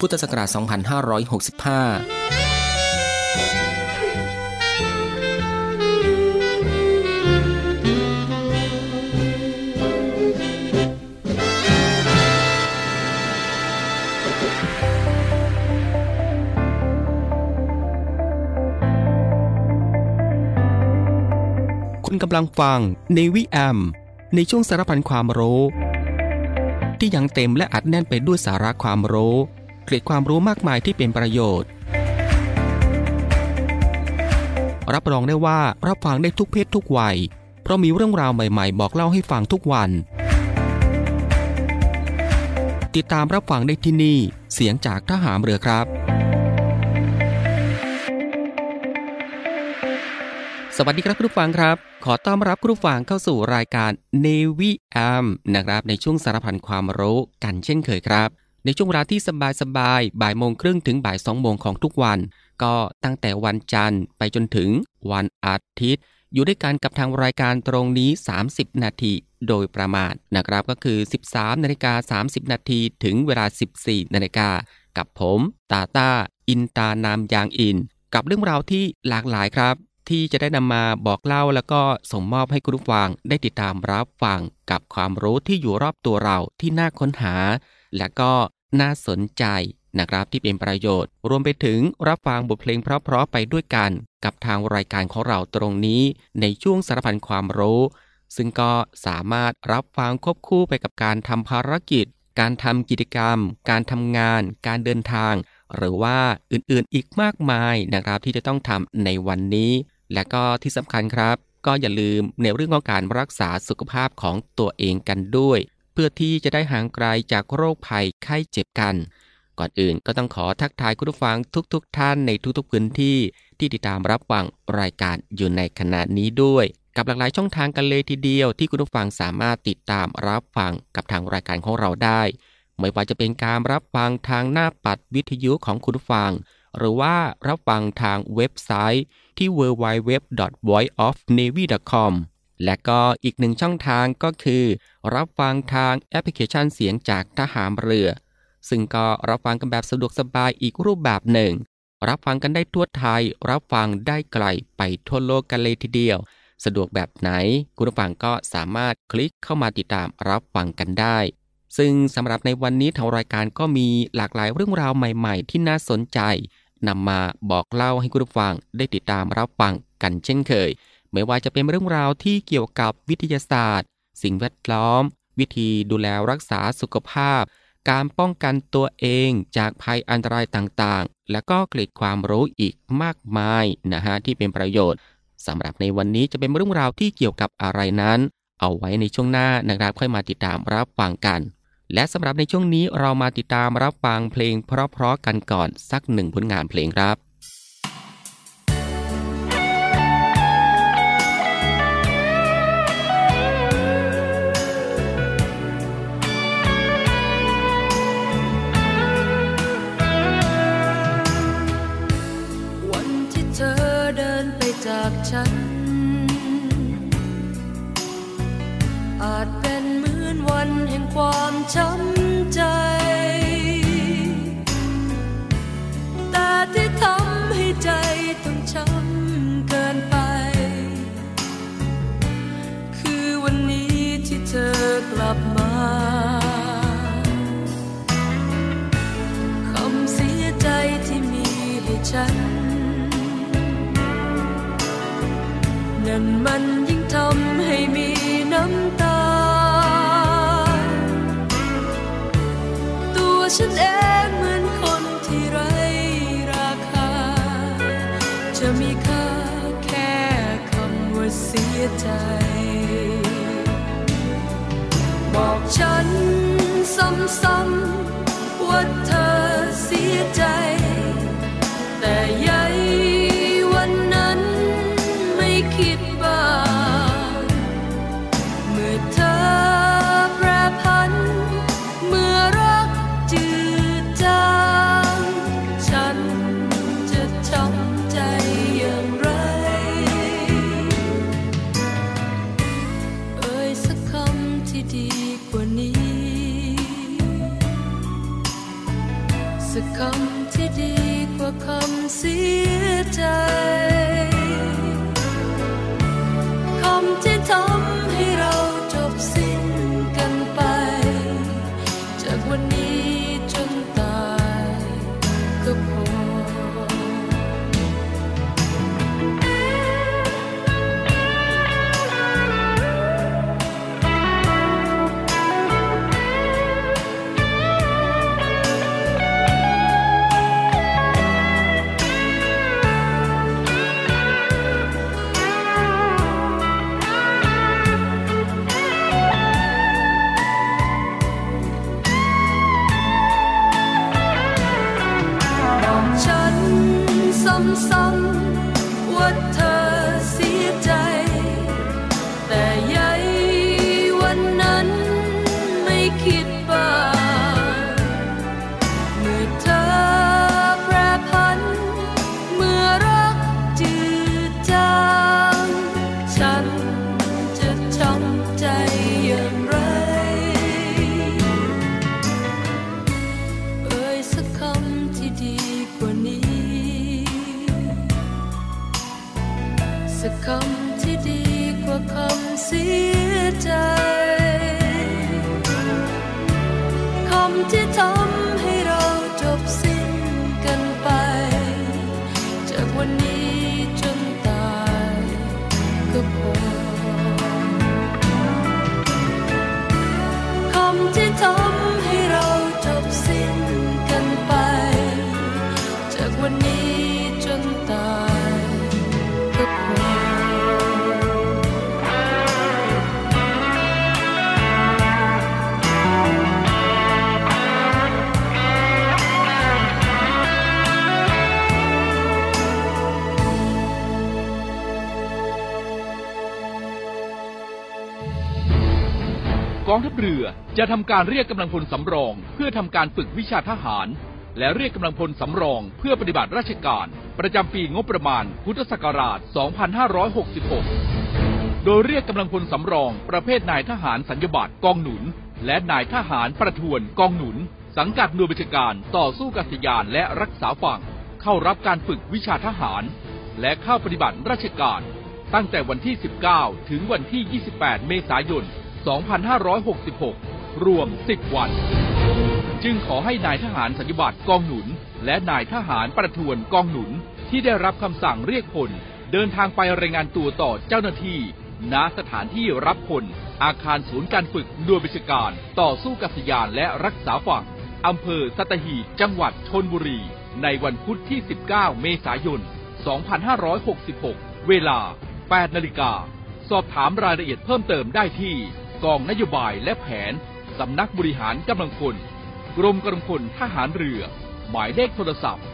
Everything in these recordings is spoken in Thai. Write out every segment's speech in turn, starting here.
พุทธศักราช 2565คุณกำลังฟังในวิแอม ในช่วงสารพันความรู้ ที่ยังเต็มและอัดแน่นไปด้วยสาระความรู้ เกร็ดความรู้มากมายที่เป็นประโยชน์ รับรองได้ว่ารับฟังได้ทุกเพศทุกวัย เพราะมีเรื่องราวใหม่ๆ บอกเล่าให้ฟังทุกวัน ติดตามรับฟังได้ที่นี่ เสียงจากทหารเรือครับ สวัสดีครับคุณผู้ฟังครับ ขอต้อนรับคุณผู้ฟังเข้าสู่รายการ Navy AM นะครับ ในช่วงสารพันความรู้กันเช่นเคยครับ ในช่วงเวลาที่สบายๆบ่ายโมงครึ่งถึงบ่ายสองโมงของทุกวัน ก็ตั้งแต่วันจันทร์ไปจนถึงวันอาทิตย์ อยู่ด้วยกันกับทางรายการตรงนี้ 30 นาทีโดยประมาณนะครับก็คือ 13นาฬิกา30 นาทีถึงเวลา 14นาฬิกากับผมตาตาอินตานามยางอิน กับเรื่องราวที่หลากหลายครับ ที่จะได้นำมาบอกเล่าแล้วก็ส่งมอบให้คุณผู้ฟังได้ติดตามรับฟังกับความรู้ที่อยู่รอบตัวเราที่น่าค้นหา และก็ น่าสนใจนะครับที่เป็นประโยชน์ รวมไปถึงรับฟังบทเพลงเพราะๆไปด้วยกันกับทางรายการของเราตรงนี้ ในช่วงสารพันความรู้ ซึ่งก็สามารถรับฟังควบคู่ไปกับการทำภารกิจ การทำกิจกรรม การทำงาน การเดินทาง หรือว่าอื่นๆอีกมากมายนะครับที่จะต้องทำในวันนี้ และก็ที่สำคัญครับ ก็อย่าลืมในเรื่องของการรักษาสุขภาพของตัวเองกันด้วย พื่อที่จะได้ห่างไกลจากโรคภัยไข้เจ็บกัน ก่อนอื่นก็ต้องขอทักทายคุณผู้ฟังทุกๆทท่านในทุกๆพื้นที่ที่ติดตามรับฟังรายการอยู่ในขณะนี้ด้วย กับหลากหลายช่องทางกันเลยทีเดียวที่คุณผู้ฟังสามารถติดตามรับฟังกับทางรายการของเราได้ ไม่ว่าจะเป็นการรับฟังทางหน้าปัดวิทยุของคุณผู้ฟัง หรือว่ารับฟังทางเว็บไซต์ที่ www.voiceofnavy.com และก็อีกหนึ่งช่องทางก็คือ รับฟังทางแอปพลิเคชันเสียงจากทหารเรือ ซึ่งก็รับฟังกันแบบสะดวกสบายอีกรูปแบบหนึ่ง รับฟังกันได้ทั่วไทย รับฟังได้ไกลไปทั่วโลกกันเลยทีเดียว สะดวกแบบไหน คุณผู้ฟังก็สามารถคลิกเข้ามาติดตามรับฟังกันได้ ซึ่งสำหรับในวันนี้ทางรายการก็มีหลากหลายเรื่องราวใหม่ ๆ ที่น่าสนใจนำมาบอกเล่าให้คุณผู้ฟังได้ติดตามรับฟังกันเช่นเคย ไม่ว่าจะเป็นเรื่องราวที่เกี่ยวกับวิทยาศาสตร์ สิ่งแวดล้อม วิธีดูแลรักษาสุขภาพ การป้องกันตัวเองจากภัยอันตรายต่างๆ และก็เกร็ดความรู้อีกมากมายนะฮะที่เป็นประโยชน์สำหรับในวันนี้จะเป็นเรื่องราวที่เกี่ยวกับอะไรนั้น เอาไว้ในช่วงหน้านะครับค่อยมาติดตามรับฟังกัน และสำหรับในช่วงนี้เรามาติดตามรับฟังเพลงเพราะๆกันก่อนสักหนึ่งผลงานเพลงครับ มันยิ่งทำให้มีน้ำตา ตัวฉันเองเหมือนคนที่ไร้ราคา จะมีค่าแค่คำว่าเสียใจ บอกฉันซ้ำๆว่าเธอเสียใจ แต่ยวั องทัพเรือจะทำการเรียกกำลังพลสำรอง เพื่อทำการฝึกวิชาทหาร และเรียกกำลังพลสำรอง เพื่อปฏิบัติราชการ ประจำปีงบประมาณ พุทธศักราช 2566 โดยเรียกกำลังพลสำรอง ประเภทนายทหารสัญญบัตรกองหนุน และนายทหารประทวนกองหนุน สังกัดหน่วยบัญชาการต่อสู้กัษยานและรักษาฝั่ง เข้ารับการฝึกวิชาทหาร และเข้าปฏิบัติราชการ ตั้งแต่วันที่ 19 ถึงวันที่ 28 เมษายน 2566 รวม 10 วัน จึงขอให้นายทหารสัญญบัตรกองหนุน และนายทหารประทวนกองหนุนที่ได้รับคำสั่งเรียกพลเดินทางไปรายงานตัวต่อเจ้าหน้าที่ณสถานที่รับพลอาคารศูนย์การฝึกหน่วยบัญชาการ ต่อสู้กัษยานและรักษาฝั่งอำเภอสัตหีบจังหวัดชนบุรี ในวันพุธที่ 19 เมษายน 2566 เวลา 8 นาฬิกา สอบถามรายละเอียดเพิ่มเติมได้ที่ กองนโยบายและแผน สำนักบริหารกำลังพล กรมกำลังพลทหารเรือ หมายเลขโทรศัพท์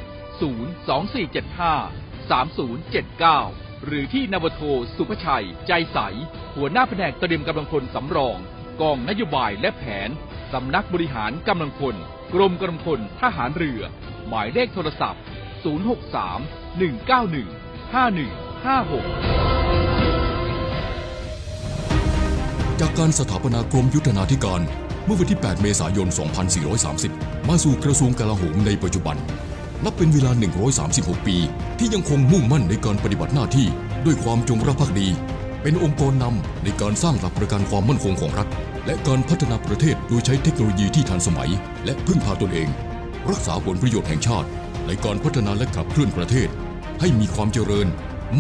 02475 3079 หรือที่นวโทสุภชัย ใจใส หัวหน้าแผนกเตรียมกำลังพลสำรอง กองนโยบายและแผน สำนักบริหารกำลังพล กรมกำลังพลทหารเรือ หมายเลขโทรศัพท์ 063 191 5156 จากการสถาปนากรมยุทธนาธิการ เมื่อวันที่ 8 เมษายน 2430 มาสู่กระทรวงกลาโหมในปัจจุบัน นับเป็นเวลา 136 ปี ที่ยังคงมุ่งมั่นในการปฏิบัติหน้าที่ด้วยความจงรักภักดี เป็นองค์กรนำในการสร้างหลักประกันความมั่นคงของรัฐ และการพัฒนาประเทศโดยใช้เทคโนโลยีที่ทันสมัย และพึ่งพาตนเอง รักษาผลประโยชน์แห่งชาติ ในการพัฒนาและขับเคลื่อนประเทศ ให้มีความเจริญ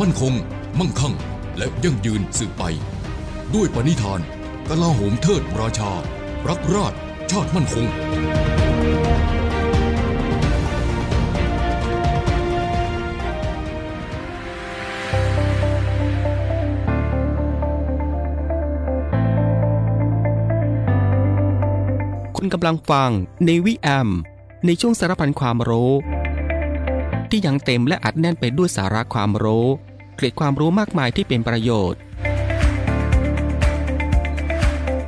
มั่นคง มั่งคั่ง และยั่งยืนสืบไป ด้วยปณิธานกลาโหมเทิดราชา รักราชชาติมั่นคง คุณกำลังฟังในวิแอม ในช่วงสารพันความรู้ ที่ยังเต็มและอัดแน่นไปด้วยสาระความรู้ เกร็ดความรู้มากมายที่เป็นประโยชน์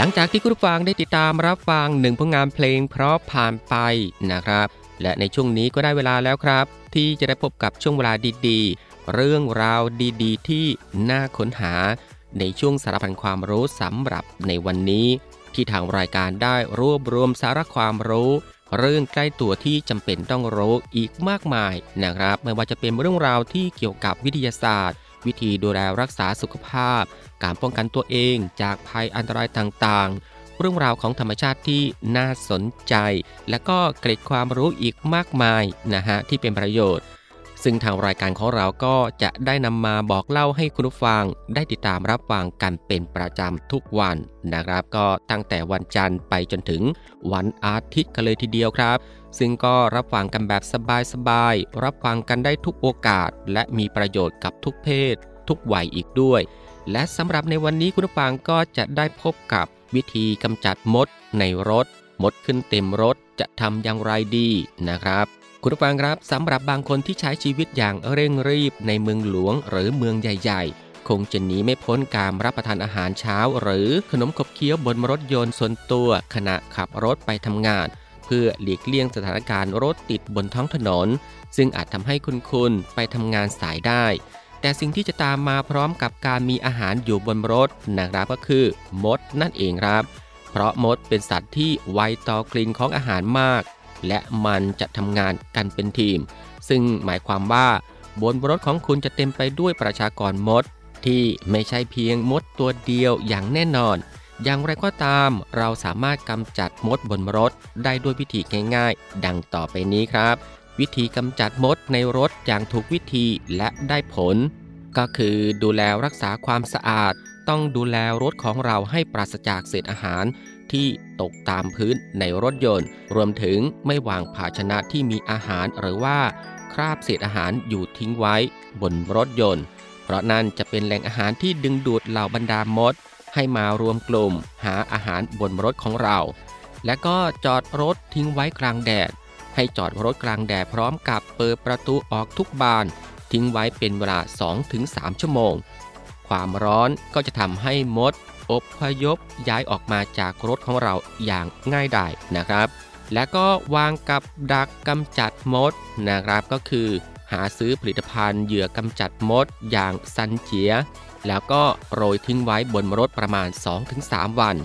หลังจากที่คุณผู้ฟังได้ติดตามรับฟังหนึ่งผลงานเพลงเพราะผ่านไปนะครับ และในช่วงนี้ก็ได้เวลาแล้วครับ ที่จะได้พบกับช่วงเวลาดีๆ เรื่องราวดีๆ ที่น่าค้นหา ในช่วงสารพันความรู้สำหรับในวันนี้ ที่ทางรายการได้รวบรวมสาระความรู้ เรื่องใกล้ตัวที่จำเป็นต้องรู้อีกมากมายนะครับ ไม่ว่าจะเป็นเรื่องราวที่เกี่ยวกับวิทยาศาสตร์ วิธีดูแลรักษาสุขภาพ การป้องกันตัวเองจากภัยอันตรายต่างๆ เรื่องราวของธรรมชาติที่น่าสนใจ และก็เกร็ดความรู้อีกมากมายนะฮะที่เป็นประโยชน์ ซึ่งทางรายการของเราก็จะได้นำมาบอกเล่าให้คุณผู้ฟังได้ติดตามรับฟังกันเป็นประจำทุกวันนะครับ ก็ตั้งแต่วันจันทร์ไปจนถึงวันอาทิตย์กันเลยทีเดียวครับ ซึ่งก็รับฟังกันแบบสบายๆ รับฟังกันได้ทุกโอกาส และมีประโยชน์กับทุกเพศ ทุกวัยอีกด้วย และสำหรับในวันนี้คุณผู้ฟังก็จะได้พบกับวิธีกำจัดมดในรถ มดขึ้นเต็มรถจะทำอย่างไรดีนะครับ คุณผู้ฟังครับสำหรับบางคนที่ใช้ชีวิตอย่างเร่งรีบในเมืองหลวงหรือเมืองใหญ่ ๆคงจะหนีไม่พ้นการรับประทานอาหารเช้า หรือขนมขบเคี้ยวบนรถยนต์ส่วนตัวขณะขับรถไปทำงาน เพื่อหลีกเลี่ยงสถานการณ์รถติดบนท้องถนน ซึ่งอาจทำให้คุณคุณไปทำงานสายได้ แต่สิ่งที่จะตามมาพร้อมกับการมีอาหารอยู่บนรถนะครับก็คือ มดนั่นเองครับ เพราะมดเป็นสัตว์ที่ไวต่อกลิ่นของอาหารมาก และมันจะทำงานกันเป็นทีม ซึ่งหมายความว่าบนรถของคุณจะเต็มไปด้วยประชากรมด ที่ไม่ใช่เพียงมดตัวเดียวอย่างแน่นอน อย่างไรก็ตามเราสามารถกำจัดมดบนรถได้ด้วยวิธีง่ายๆ ดังต่อไปนี้ครับ วิธีกำจัดมดในรถอย่างถูกวิธีและได้ผล ก็คือดูแลรักษาความสะอาด ต้องดูแลรถของเราให้ปราศจากเศษอาหารที่ตกตามพื้นในรถยนต์ รวมถึงไม่วางภาชนะที่มีอาหารหรือว่า คราบเศษอาหารอยู่ทิ้งไว้บนรถยนต์ เพราะนั่นจะเป็นแหล่งอาหารที่ดึงดูดเหล่าบรรดามด ให้มารวมกลุ่มหาอาหารบนรถของเรา และก็จอดรถทิ้งไว้กลางแดด ให้จอดรถกลางแดดพร้อมกับเปิดประตูออกทุกบาน ทิ้งไว้เป็นเวลา 2-3 ชั่วโมง ความร้อนก็จะทำให้มดอบพยพย้ายออกมาจากรถของเราอย่างง่ายดายนะครับ และก็วางกับดักกำจัดมดนะครับก็คือ หาซื้อผลิตภัณฑ์เหยื่อกำจัดมดอย่างซันเจีย แล้วก็โรยทิ้งไว้บนรถประมาณ 2-3 วัน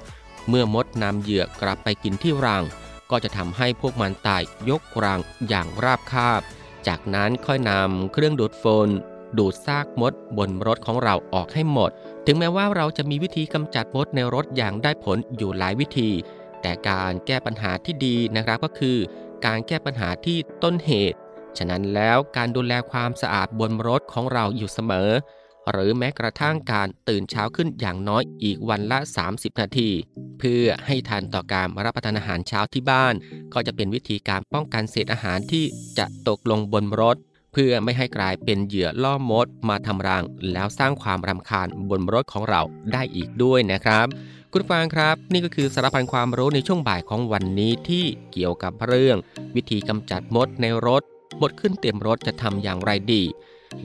เมื่อมดนำเหยื่อกลับไปกินที่รัง ก็จะทำให้พวกมันตายยกรังอย่างราบคาบ จากนั้นค่อยนำเครื่องดูดฝุ่นดูดซากมดบนรถของเราออกให้หมด ถึงแม้ว่าเราจะมีวิธีกำจัดมดในรถอย่างได้ผลอยู่หลายวิธี แต่การแก้ปัญหาที่ดีนะครับก็คือ การแก้ปัญหาที่ต้นเหตุ ฉะนั้นแล้วการดูแลความสะอาดบนรถของเราอยู่เสมอ หรือแม้กระทั่งการตื่นเช้าขึ้นอย่างน้อยอีกวันละ 30 นาที เพื่อให้ทันต่อการรับประทานอาหารเช้าที่บ้าน ก็จะเป็นวิธีการป้องกันเศษอาหารที่จะตกลงบนรถ เพื่อไม่ให้กลายเป็นเหยื่อล่อมด มาทำรัง แล้วสร้างความรำคาญบนรถของเราได้อีกด้วยนะครับคุณฟังครับ นี่ก็คือสารพันความรู้ในช่วงบ่ายของวันนี้ที่เกี่ยวกับเรื่อง วิธีกำจัดมดในรถ มดขึ้นเต็มรถจะทำอย่างไรดี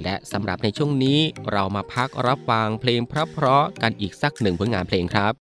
และสำหรับในช่วงนี้เรามาพักรับฟังเพลงเพราะๆกันอีกสักหนึ่งผลงานเพลงครับ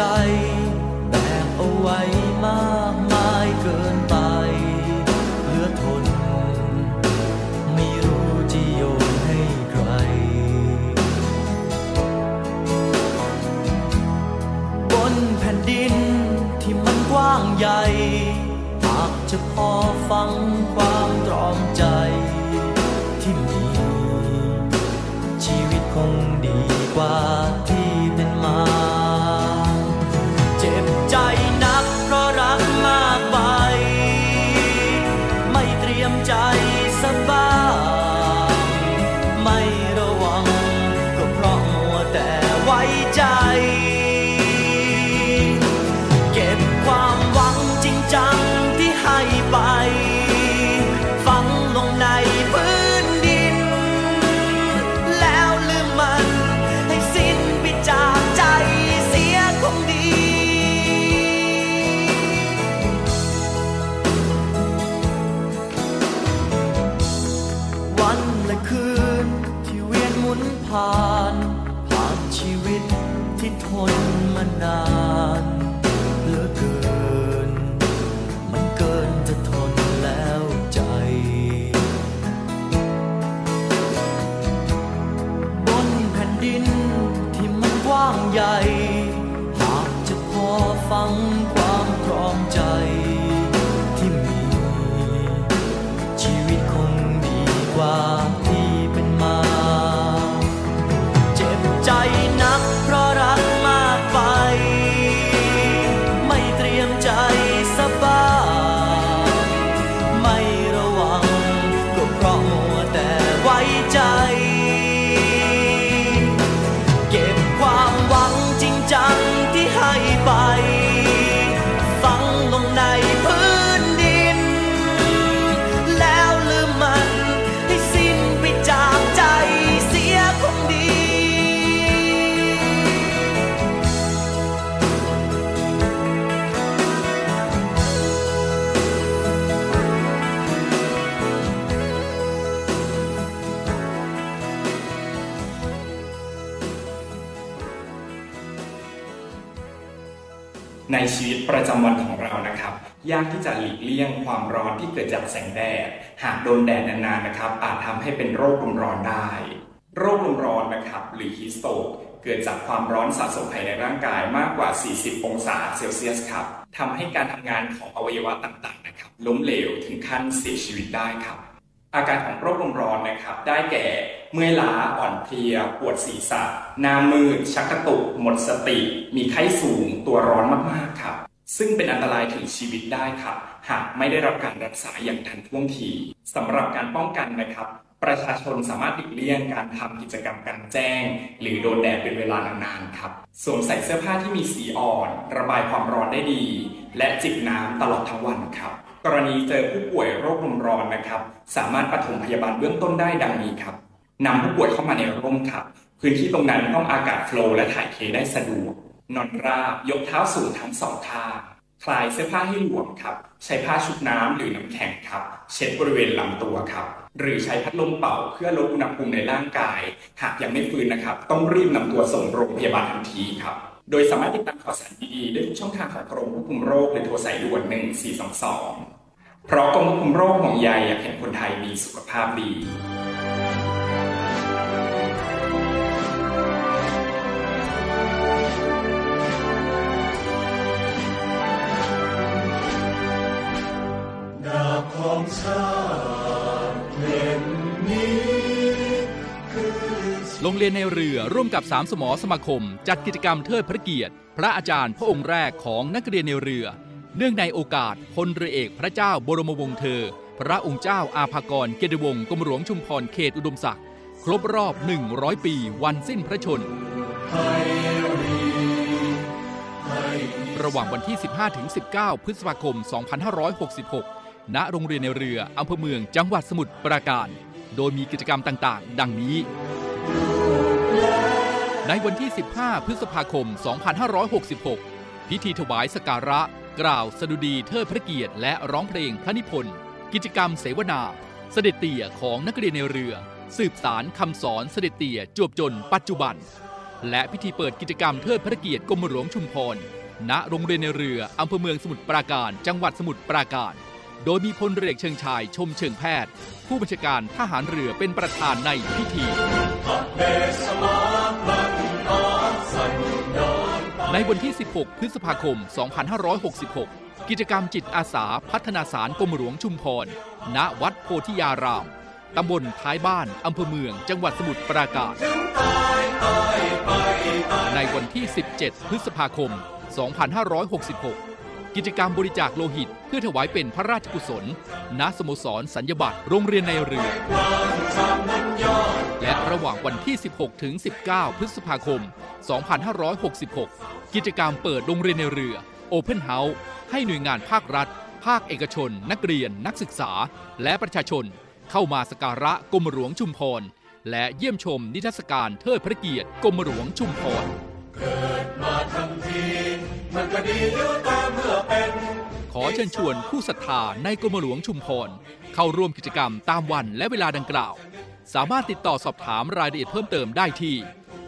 ใจ แบกเอาไว้มากมายเกินไป เหลือทน ไม่รู้จะโยนให้ใคร บนแผ่นดินที่มันกว้างใหญ่หากจะพอฟังความตรอมใจที่มี ชีวิตคงดีกว่า ในชีวิตประจำวันของเรานะครับ ยากที่จะหลีกเลี่ยงความร้อนที่เกิดจากแสงแดด หากโดนแดดนานๆนะครับ อาจทำให้เป็นโรคลมร้อนได้ โรคลมร้อนนะครับ หรือฮีสโตกเกิดจากความร้อนสะสมภายในร่างกายมากกว่า 40 องศาเซลเซียสครับทำให้การทำงานของอวัยวะต่างๆนะครับ ล้มเหลวถึงขั้นเสียชีวิตได้ครับ อาการของโรคลมร้อนนะครับ ได้แก่เมื่อยล้าอ่อนเพลีย ปวดศีรษะ หน้ามืด ชักกระตุก หมดสติ มีไข้สูง ตัวร้อนมากๆครับ ซึ่งเป็นอันตรายถึงชีวิตได้ครับ หากไม่ได้รับการรักษาอย่างทันท่วงทีสำหรับการป้องกันนะครับ ประชาชนสามารถหลีกเลี่ยงการทำกิจกรรมกลางแจ้ง หรือโดนแดดเป็นเวลานานๆครับ สวมใส่เสื้อผ้าที่มีสีอ่อน ระบายความร้อนได้ดี และจิบน้ำตลอดทั้งวันครับ กรณีเจอผู้ป่วยโรคลมร้อนนะครับ สามารถปฐมพยาบาลเบื้องต้นได้ดังนี้ครับนำผู้ป่วยเข้ามาในร่มครับ พื้นที่ตรงนั้นต้องอากาศโฟล์และถ่ายเทได้สะดวก นอนราบ ยกเท้าสูงทั้งสองข้างคลายเสื้อผ้าให้หลวมครับ ใช้ผ้าชุบน้ำหรือน้ำแข็งครับ เช็ดบริเวณลำตัวครับ หรือใช้พัดลมเป่าเพื่อลดอุณหภูมิในร่างกาย หากยังไม่ฟื้นนะครับ ต้องรีบนำตัวส่งโรงพยาบาลทันทีครับ โดยสามารถติดตามข่าวสารดีๆได้ทุกช่องทางของกรมควบคุมโรคหรือโทรสายด่วน 1422 เพราะกรมควบคุมโรคห่วงใยอยากเห็นคนไทยมีสุขภาพดีโรงเรียนในเรือร่วมกับสามสมอสมาคม จัดกิจกรรมเทิดพระเกียรติ พระอาจารย์พระองค์แรกของนักเรียนในเรือ เนื่องในโอกาสพลเรือเอกพระเจ้าบรมวงศ์เธอ พระองค์เจ้าอาภากรเกยรติวงศ์กรมหลวงชุมพรเขตอุดมศักดิ์ครบรอบ 100 ปีวันสิ้นพระชน ระหว่างวันที่ 15-19 พฤษภาคม 2566 ณ โรงเรียนในเรืออำเภอเมืองจังหวัดสมุทรปราการ โดยมีกิจกรรมต่างๆ ดังนี้ ในวันที่ 15 พฤษภาคม 2566 พิธีถวายสการะ กล่าวสดุดีเทิดพระเกียรติและร้องเพลงพระนิพนธ์กิจกรรมเสวนา เสด็จเตี่ยของนักเรียนในเรือ สืบสารคำสอนเสด็จเตี่ยจวบจนปัจจุบัน และพิธีเปิดกิจกรรมเทิดพระเกียรติกรมหลวงชุมพรณโรงเรียนในเรืออำเภอเมืองสมุทรปราการ จังหวัดสมุทรปราการ โดยมีพลเรือเอกเชิงชายชมเชิงแพทย์ ผู้บัญชาการทหารเรือเป็นประธานในพิธี ในวันที่ 16 พฤษภาคม 2566 กิจกรรมจิตอาสาพัฒนาสารกรมหลวงชุมพร ณ วัดโพธิยาราม ตำบลท้ายบ้าน อำเภอเมือง จังหวัดสมุทรปราการ ในวันที่ 17 พฤษภาคม 2566 กิจกรรมบริจาคโลหิต เพื่อถวายเป็นพระราชกุศล ณ สโมสรสัญญบัตรโรงเรียนในเรือ และระหว่างวันที่ 16 ถึง 19 พฤษภาคม 2566 กิจกรรมเปิดโรงเรียนในเรือ Open House ให้หน่วยงานภาครัฐ ภาคเอกชน นักเรียน นักศึกษา และประชาชน เข้ามาสการะกรมหลวงชุมพร และเยี่ยมชมนิทรรศการเทิดพระเกียรติกรมหลวงชุมพรขอเชิญชวนผู้ศรัทธาในกรมหลวงชุมพร เข้าร่วมกิจกรรมตามวันและเวลาดังกล่าว สามารถติดต่อสอบถามรายละเอียดเพิ่มเติมได้ที่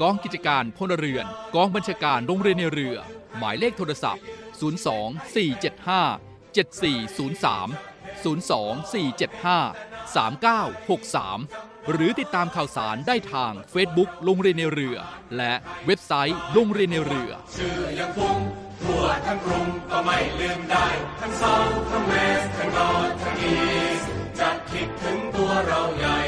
กองกิจการพลเรือน กองบัญชาการโรงเรียนในเรือ หมายเลขโทรศัพท์ 02 475 7403 02 475 3963 หรือติดตามข่าวสารได้ทาง Facebook โรงเรียนในเรือ และเว็บไซต์โรงเรียนในเรือวิท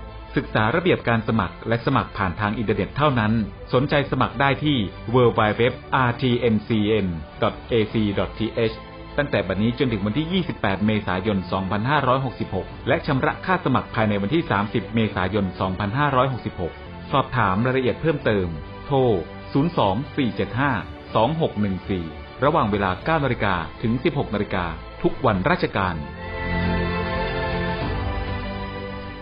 ศึกษาระเบียบการสมัครและสมัครผ่านทางอินเทอร์เน็ตเท่านั้น สนใจสมัครได้ที่ www.rtncn.ac.th ตั้งแต่บัดนี้จนถึงวันที่ 28 เมษายน 2566 และชำระค่าสมัครภายในวันที่ 30 เมษายน 2566 สอบถามรายละเอียดเพิ่มเติม โทร 024752614 ระหว่างเวลา 9 นาฬิกาถึง 16 นาฬิกาทุกวันราชการ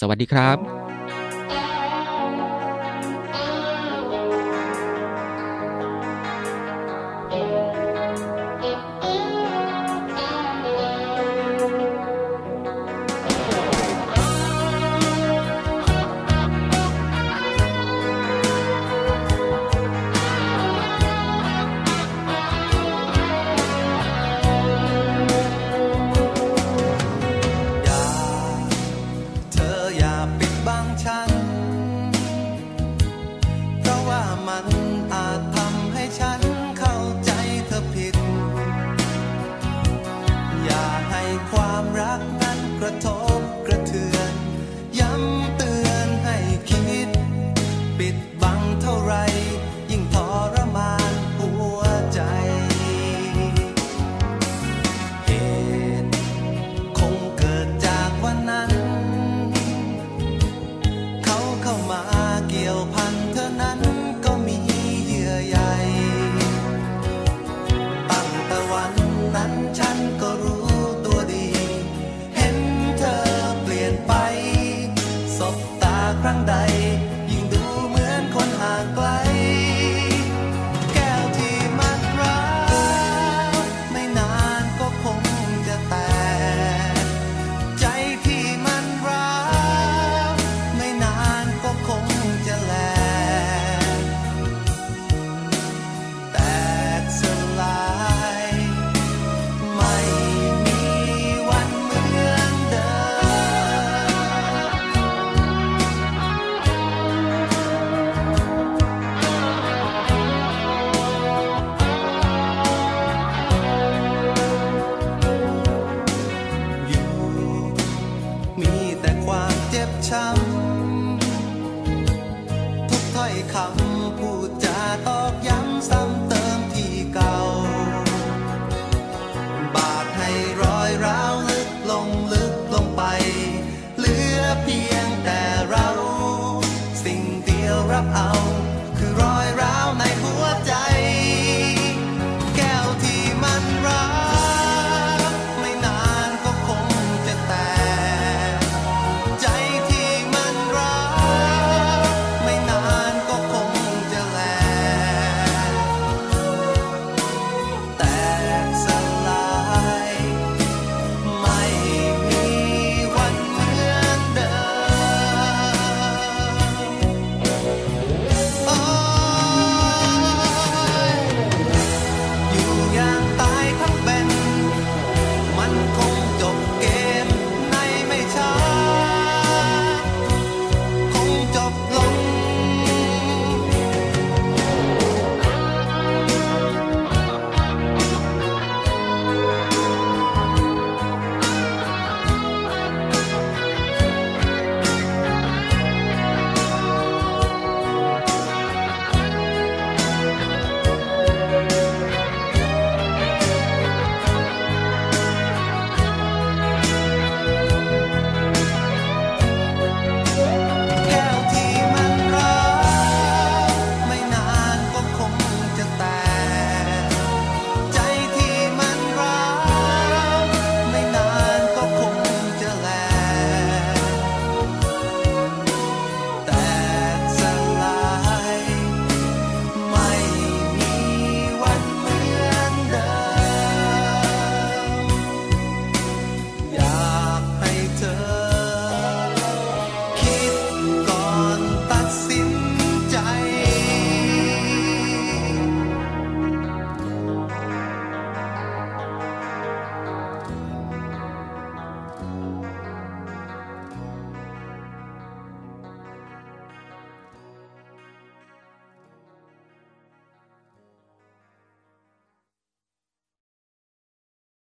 สวัสดีครับ รักนั้นกระทบ